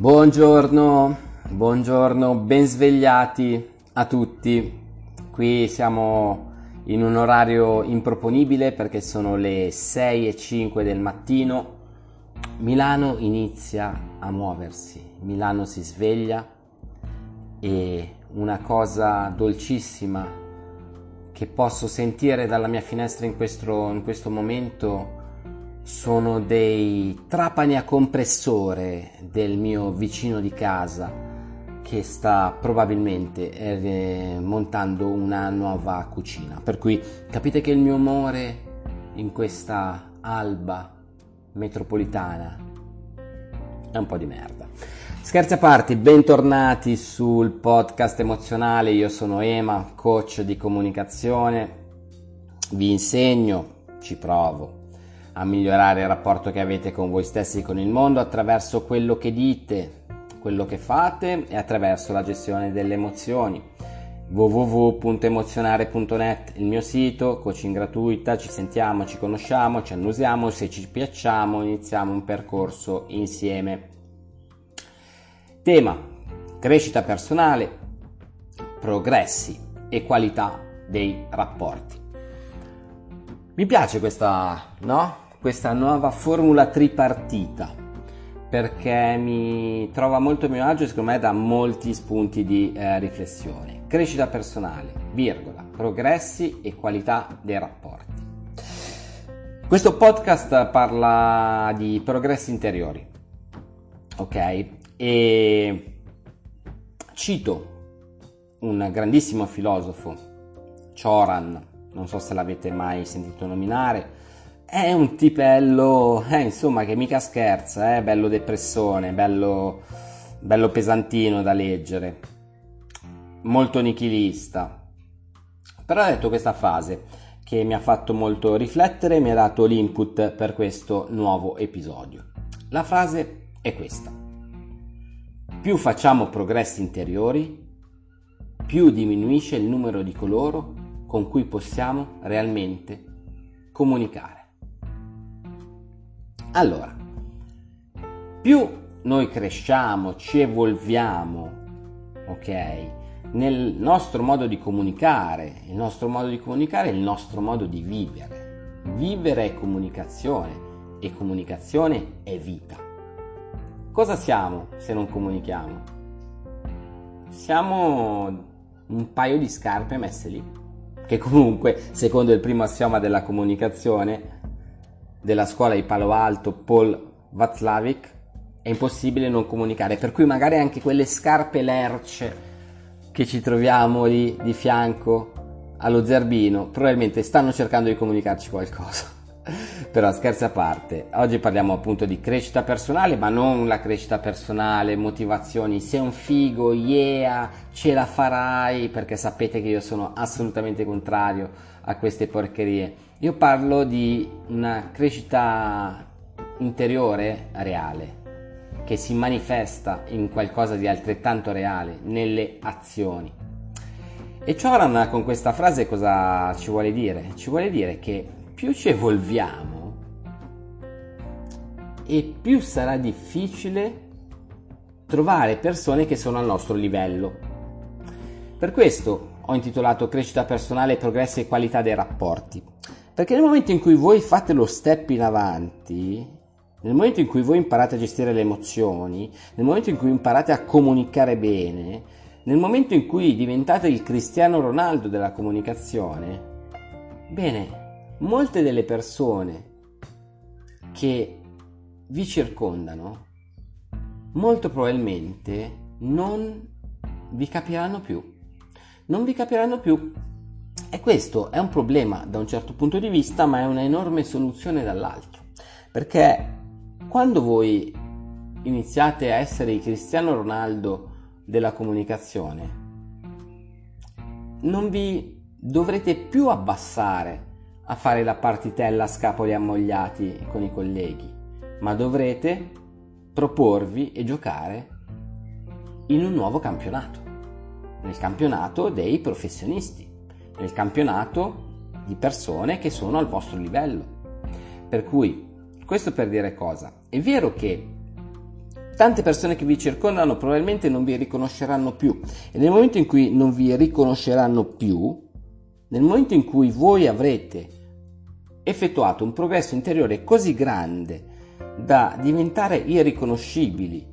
Buongiorno, buongiorno, ben svegliati a tutti. Qui siamo in un orario improponibile perché sono le 6 e 5 del mattino. Milano inizia a muoversi, Milano si sveglia e una cosa dolcissima che posso sentire dalla mia finestra in questo, in questo momento sono dei trapani a compressore del mio vicino di casa che sta probabilmente eh, montando una nuova cucina. Per cui capite che il mio umore in questa alba metropolitana è un po' di merda. Scherzi a parte, bentornati sul podcast emozionale. Io sono Ema, coach di comunicazione. Vi insegno, ci provo a migliorare il rapporto che avete con voi stessi e con il mondo attraverso quello che dite, quello che fate e attraverso la gestione delle emozioni www.emozionare.net il mio sito, coaching gratuita, ci sentiamo, ci conosciamo, ci annusiamo, se ci piacciamo iniziamo un percorso insieme. Tema crescita personale, progressi e qualità dei rapporti. Mi piace questa, no? Questa nuova formula tripartita perché mi trova molto a mio agio e secondo me dà molti spunti di eh, riflessione. Crescita personale, virgola, progressi e qualità dei rapporti. Questo podcast parla di progressi interiori, ok? E cito un grandissimo filosofo, Choran, non so se l'avete mai sentito nominare, è un tipello, eh, insomma, che mica scherza, eh, bello depressone, bello, bello pesantino da leggere, molto nichilista. Però ha detto questa frase che mi ha fatto molto riflettere e mi ha dato l'input per questo nuovo episodio. La frase è questa. Più facciamo progressi interiori, più diminuisce il numero di coloro con cui possiamo realmente comunicare. Allora, più noi cresciamo, ci evolviamo, ok? Nel nostro modo di comunicare, il nostro modo di comunicare è il nostro modo di vivere. Vivere è comunicazione e comunicazione è vita. Cosa siamo se non comunichiamo? Siamo un paio di scarpe messe lì, che comunque, secondo il primo assioma della comunicazione, della scuola di Palo Alto, Paul Václavic, è impossibile non comunicare, per cui magari anche quelle scarpe lerce che ci troviamo lì di fianco allo zerbino probabilmente stanno cercando di comunicarci qualcosa. Però scherzi a parte, oggi parliamo appunto di crescita personale, ma non la crescita personale, motivazioni, sei un figo, yeah, ce la farai, perché sapete che io sono assolutamente contrario a queste porcherie io parlo di una crescita interiore reale, che si manifesta in qualcosa di altrettanto reale, nelle azioni. E Choran con questa frase cosa ci vuole dire? Ci vuole dire che più ci evolviamo e più sarà difficile trovare persone che sono al nostro livello. Per questo ho intitolato Crescita personale, progressi e qualità dei rapporti perché nel momento in cui voi fate lo step in avanti, nel momento in cui voi imparate a gestire le emozioni, nel momento in cui imparate a comunicare bene, nel momento in cui diventate il Cristiano Ronaldo della comunicazione, bene, molte delle persone che vi circondano molto probabilmente non vi capiranno più. Non vi capiranno più e questo è un problema da un certo punto di vista, ma è un'enorme soluzione dall'altro. Perché quando voi iniziate a essere il Cristiano Ronaldo della comunicazione, non vi dovrete più abbassare a fare la partitella a scapoli ammogliati con i colleghi, ma dovrete proporvi e giocare in un nuovo campionato, nel campionato dei professionisti nel campionato di persone che sono al vostro livello. Per cui, questo per dire cosa? È vero che tante persone che vi circondano probabilmente non vi riconosceranno più e nel momento in cui non vi riconosceranno più, nel momento in cui voi avrete effettuato un progresso interiore così grande da diventare irriconoscibili,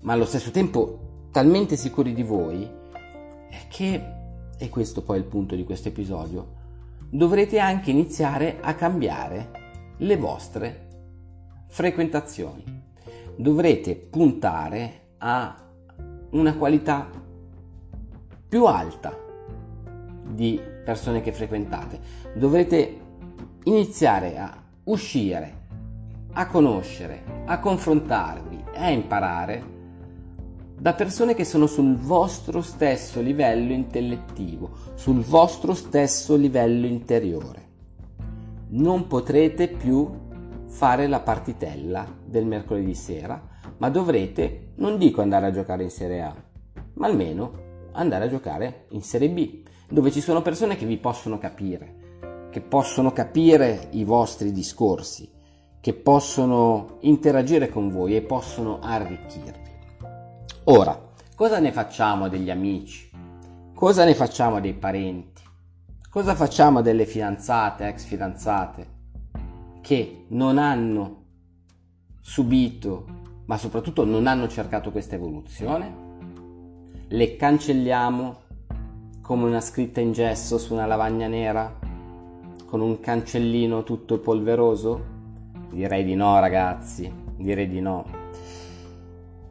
ma allo stesso tempo talmente sicuri di voi, che, e questo poi è il punto di questo episodio, dovrete anche iniziare a cambiare le vostre frequentazioni. Dovrete puntare a una qualità più alta di persone che frequentate. Dovrete iniziare a uscire, a conoscere, a confrontarvi e a imparare da persone che sono sul vostro stesso livello intellettivo, sul vostro stesso livello interiore. Non potrete più fare la partitella del mercoledì sera, ma dovrete, non dico andare a giocare in Serie A, ma almeno andare a giocare in Serie B, dove ci sono persone che vi possono capire, che possono capire i vostri discorsi, che possono interagire con voi e possono arricchirvi. Ora, cosa ne facciamo degli amici? Cosa ne facciamo dei parenti? Cosa facciamo delle fidanzate, ex fidanzate, che non hanno subito, ma soprattutto non hanno cercato questa evoluzione? Le cancelliamo come una scritta in gesso su una lavagna nera? Con un cancellino tutto polveroso? Direi di no, ragazzi, direi di no.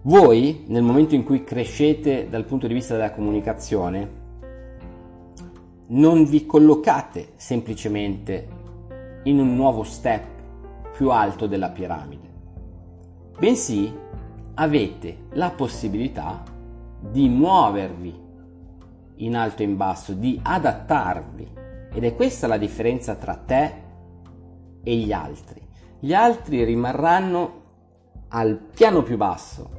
Voi, nel momento in cui crescete dal punto di vista della comunicazione, non vi collocate semplicemente in un nuovo step più alto della piramide, bensì avete la possibilità di muovervi in alto e in basso, di adattarvi. Ed è questa la differenza tra te e gli altri. Gli altri rimarranno al piano più basso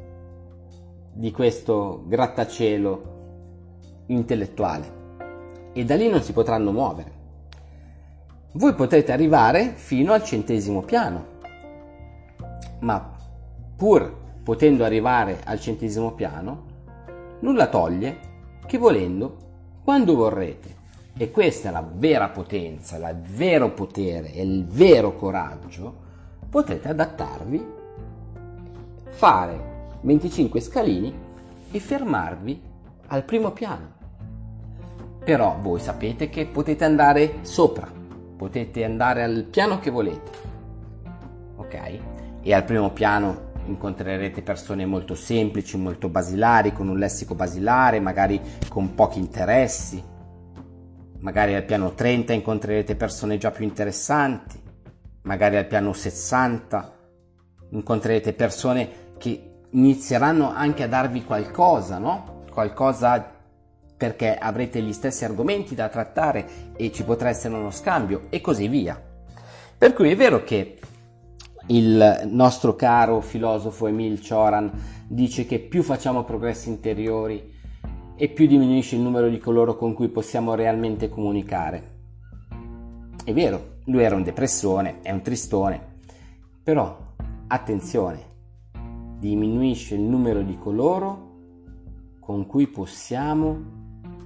di questo grattacielo intellettuale e da lì non si potranno muovere. Voi potrete arrivare fino al centesimo piano, ma pur potendo arrivare al centesimo piano, nulla toglie che volendo, quando vorrete, e questa è la vera potenza, il vero potere e il vero coraggio, potrete adattarvi, fare 25 scalini e fermarvi al primo piano. Però voi sapete che potete andare sopra, potete andare al piano che volete. Ok? E al primo piano incontrerete persone molto semplici, molto basilari, con un lessico basilare, magari con pochi interessi. Magari al piano 30 incontrerete persone già più interessanti, magari al piano 60 incontrerete persone che inizieranno anche a darvi qualcosa, no? Qualcosa perché avrete gli stessi argomenti da trattare e ci potrà essere uno scambio e così via. Per cui è vero che il nostro caro filosofo Emil Cioran dice che più facciamo progressi interiori e più diminuisce il numero di coloro con cui possiamo realmente comunicare. È vero, lui era un depressone, è un tristone, però attenzione, diminuisce il numero di coloro con cui possiamo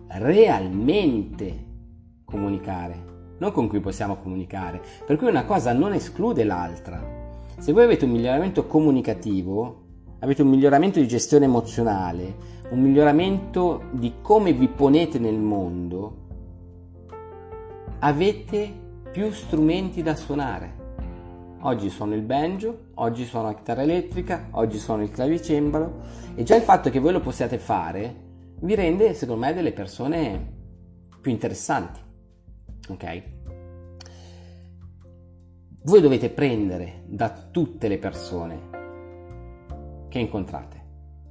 realmente comunicare, non con cui possiamo comunicare. Per cui una cosa non esclude l'altra. Se voi avete un miglioramento comunicativo, avete un miglioramento di gestione emozionale, un miglioramento di come vi ponete nel mondo, avete più strumenti da suonare. Oggi suono il banjo, oggi suono la chitarra elettrica, oggi suono il clavicembalo e già il fatto che voi lo possiate fare vi rende, secondo me, delle persone più interessanti. Ok? Voi dovete prendere da tutte le persone che incontrate,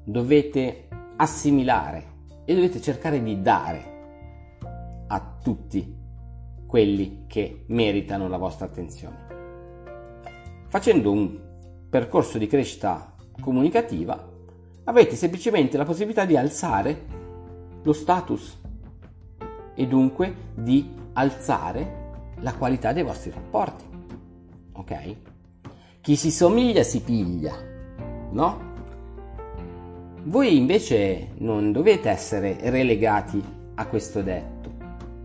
dovete assimilare e dovete cercare di dare a tutti quelli che meritano la vostra attenzione. Facendo un percorso di crescita comunicativa avete semplicemente la possibilità di alzare lo status e dunque di alzare la qualità dei vostri rapporti. Ok? Chi si somiglia si piglia. no? Voi invece non dovete essere relegati a questo detto,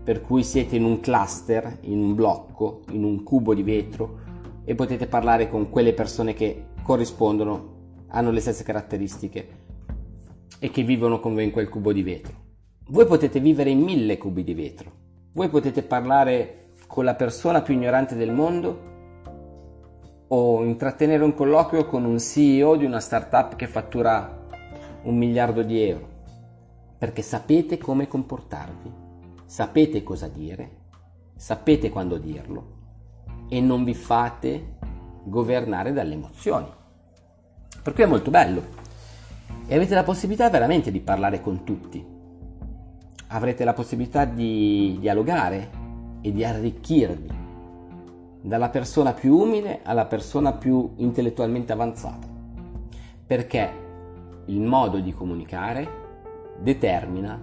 per cui siete in un cluster, in un blocco, in un cubo di vetro e potete parlare con quelle persone che corrispondono, hanno le stesse caratteristiche e che vivono con voi in quel cubo di vetro. Voi potete vivere in mille cubi di vetro, voi potete parlare con la persona più ignorante del mondo o intrattenere un colloquio con un CEO di una startup che fattura un miliardo di euro, perché sapete come comportarvi, sapete cosa dire, sapete quando dirlo e non vi fate governare dalle emozioni. Per cui è molto bello e avete la possibilità veramente di parlare con tutti. Avrete la possibilità di dialogare e di arricchirvi dalla persona più umile alla persona più intellettualmente avanzata. Perché il modo di comunicare determina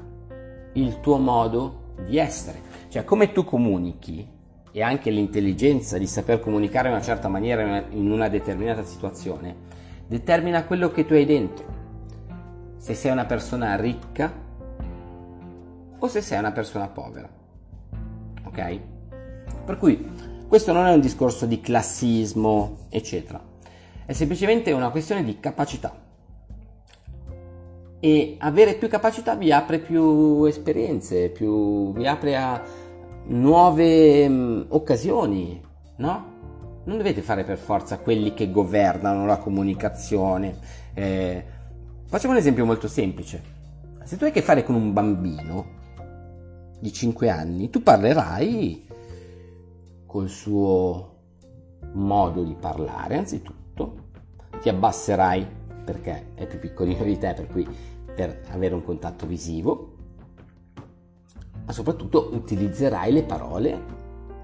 il tuo modo di essere. Cioè come tu comunichi e anche l'intelligenza di saper comunicare in una certa maniera in una determinata situazione determina quello che tu hai dentro. Se sei una persona ricca o se sei una persona povera. Ok? Per cui questo non è un discorso di classismo, eccetera. È semplicemente una questione di capacità e avere più capacità vi apre più esperienze, più, vi apre a nuove mh, mm, occasioni, no? Non dovete fare per forza quelli che governano la comunicazione. Eh, facciamo un esempio molto semplice. Se tu hai a che fare con un bambino di 5 anni, tu parlerai col suo modo di parlare, anzitutto, ti abbasserai perché è più piccolino di te, per cui per avere un contatto visivo, ma soprattutto utilizzerai le parole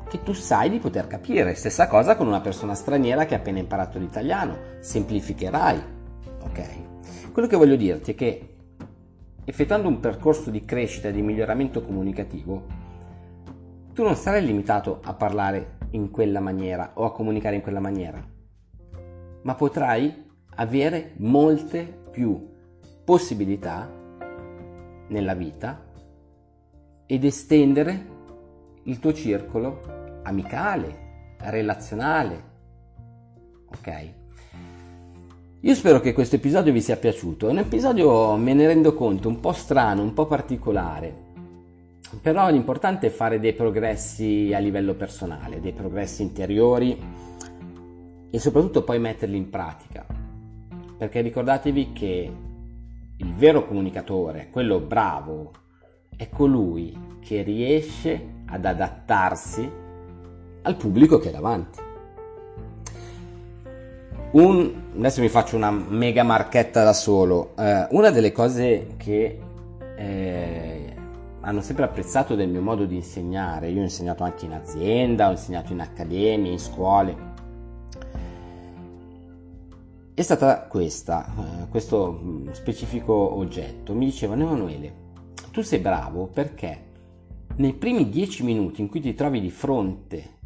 che tu sai di poter capire. Stessa cosa con una persona straniera che ha appena imparato l'italiano, semplificherai, ok? Quello che voglio dirti è che effettuando un percorso di crescita e di miglioramento comunicativo, tu non sarai limitato a parlare in quella maniera o a comunicare in quella maniera, ma potrai avere molte più possibilità nella vita ed estendere il tuo circolo amicale, relazionale. Ok? Io spero che questo episodio vi sia piaciuto. È un episodio, me ne rendo conto, un po' strano, un po' particolare. Però l'importante è fare dei progressi a livello personale, dei progressi interiori e soprattutto poi metterli in pratica perché ricordatevi che il vero comunicatore, quello bravo, è colui che riesce ad adattarsi al pubblico che è davanti. Un, adesso mi faccio una mega marchetta da solo. Eh, una delle cose che eh, hanno sempre apprezzato del mio modo di insegnare, io ho insegnato anche in azienda, ho insegnato in accademie, in scuole, è stata questa, eh, questo mm, specifico oggetto. Mi dicevano Emanuele, tu sei bravo perché nei primi dieci minuti in cui ti trovi di fronte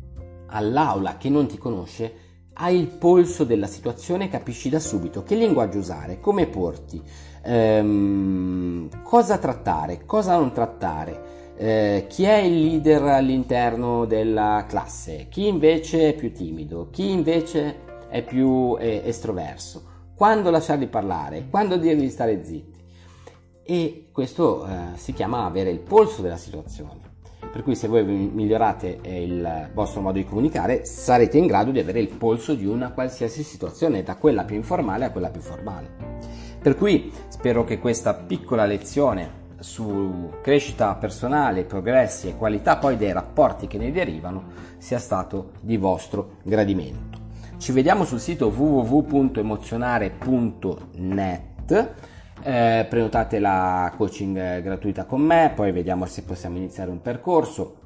all'aula che non ti conosce, hai il polso della situazione capisci da subito che linguaggio usare, come porti, ehm, cosa trattare, cosa non trattare, eh, chi è il leader all'interno della classe, chi invece è più timido, chi invece è più eh, estroverso, quando lasciarli parlare, quando dirgli stare zitti. E questo eh, si chiama avere il polso della situazione. Per cui se voi migliorate il vostro modo di comunicare sarete in grado di avere il polso di una qualsiasi situazione, da quella più informale a quella più formale. Per cui spero che questa piccola lezione su crescita personale, progressi e qualità poi dei rapporti che ne derivano sia stato di vostro gradimento. Ci vediamo sul sito www.emozionare.net. Eh, prenotate la coaching gratuita con me, poi vediamo se possiamo iniziare un percorso.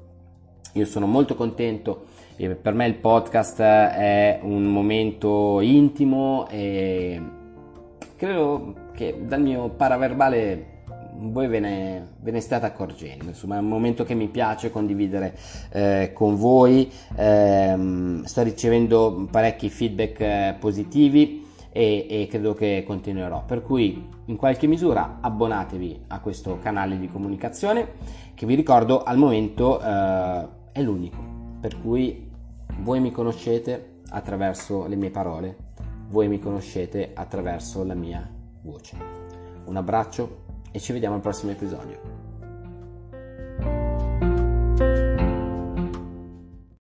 Io sono molto contento per me il podcast è un momento intimo e credo che dal mio paraverbale voi ve ne, ve ne, state accorgendo. Insomma, è un momento che mi piace condividere eh, con voi. Eh, sto ricevendo parecchi feedback eh, positivi. e, e, credo che continuerò. Per cui in qualche misura abbonatevi a questo canale di comunicazione che vi ricordo al momento eh, è l'unico. Per cui voi mi conoscete attraverso le mie parole, voi mi conoscete attraverso la mia voce. Un abbraccio e ci vediamo al prossimo episodio.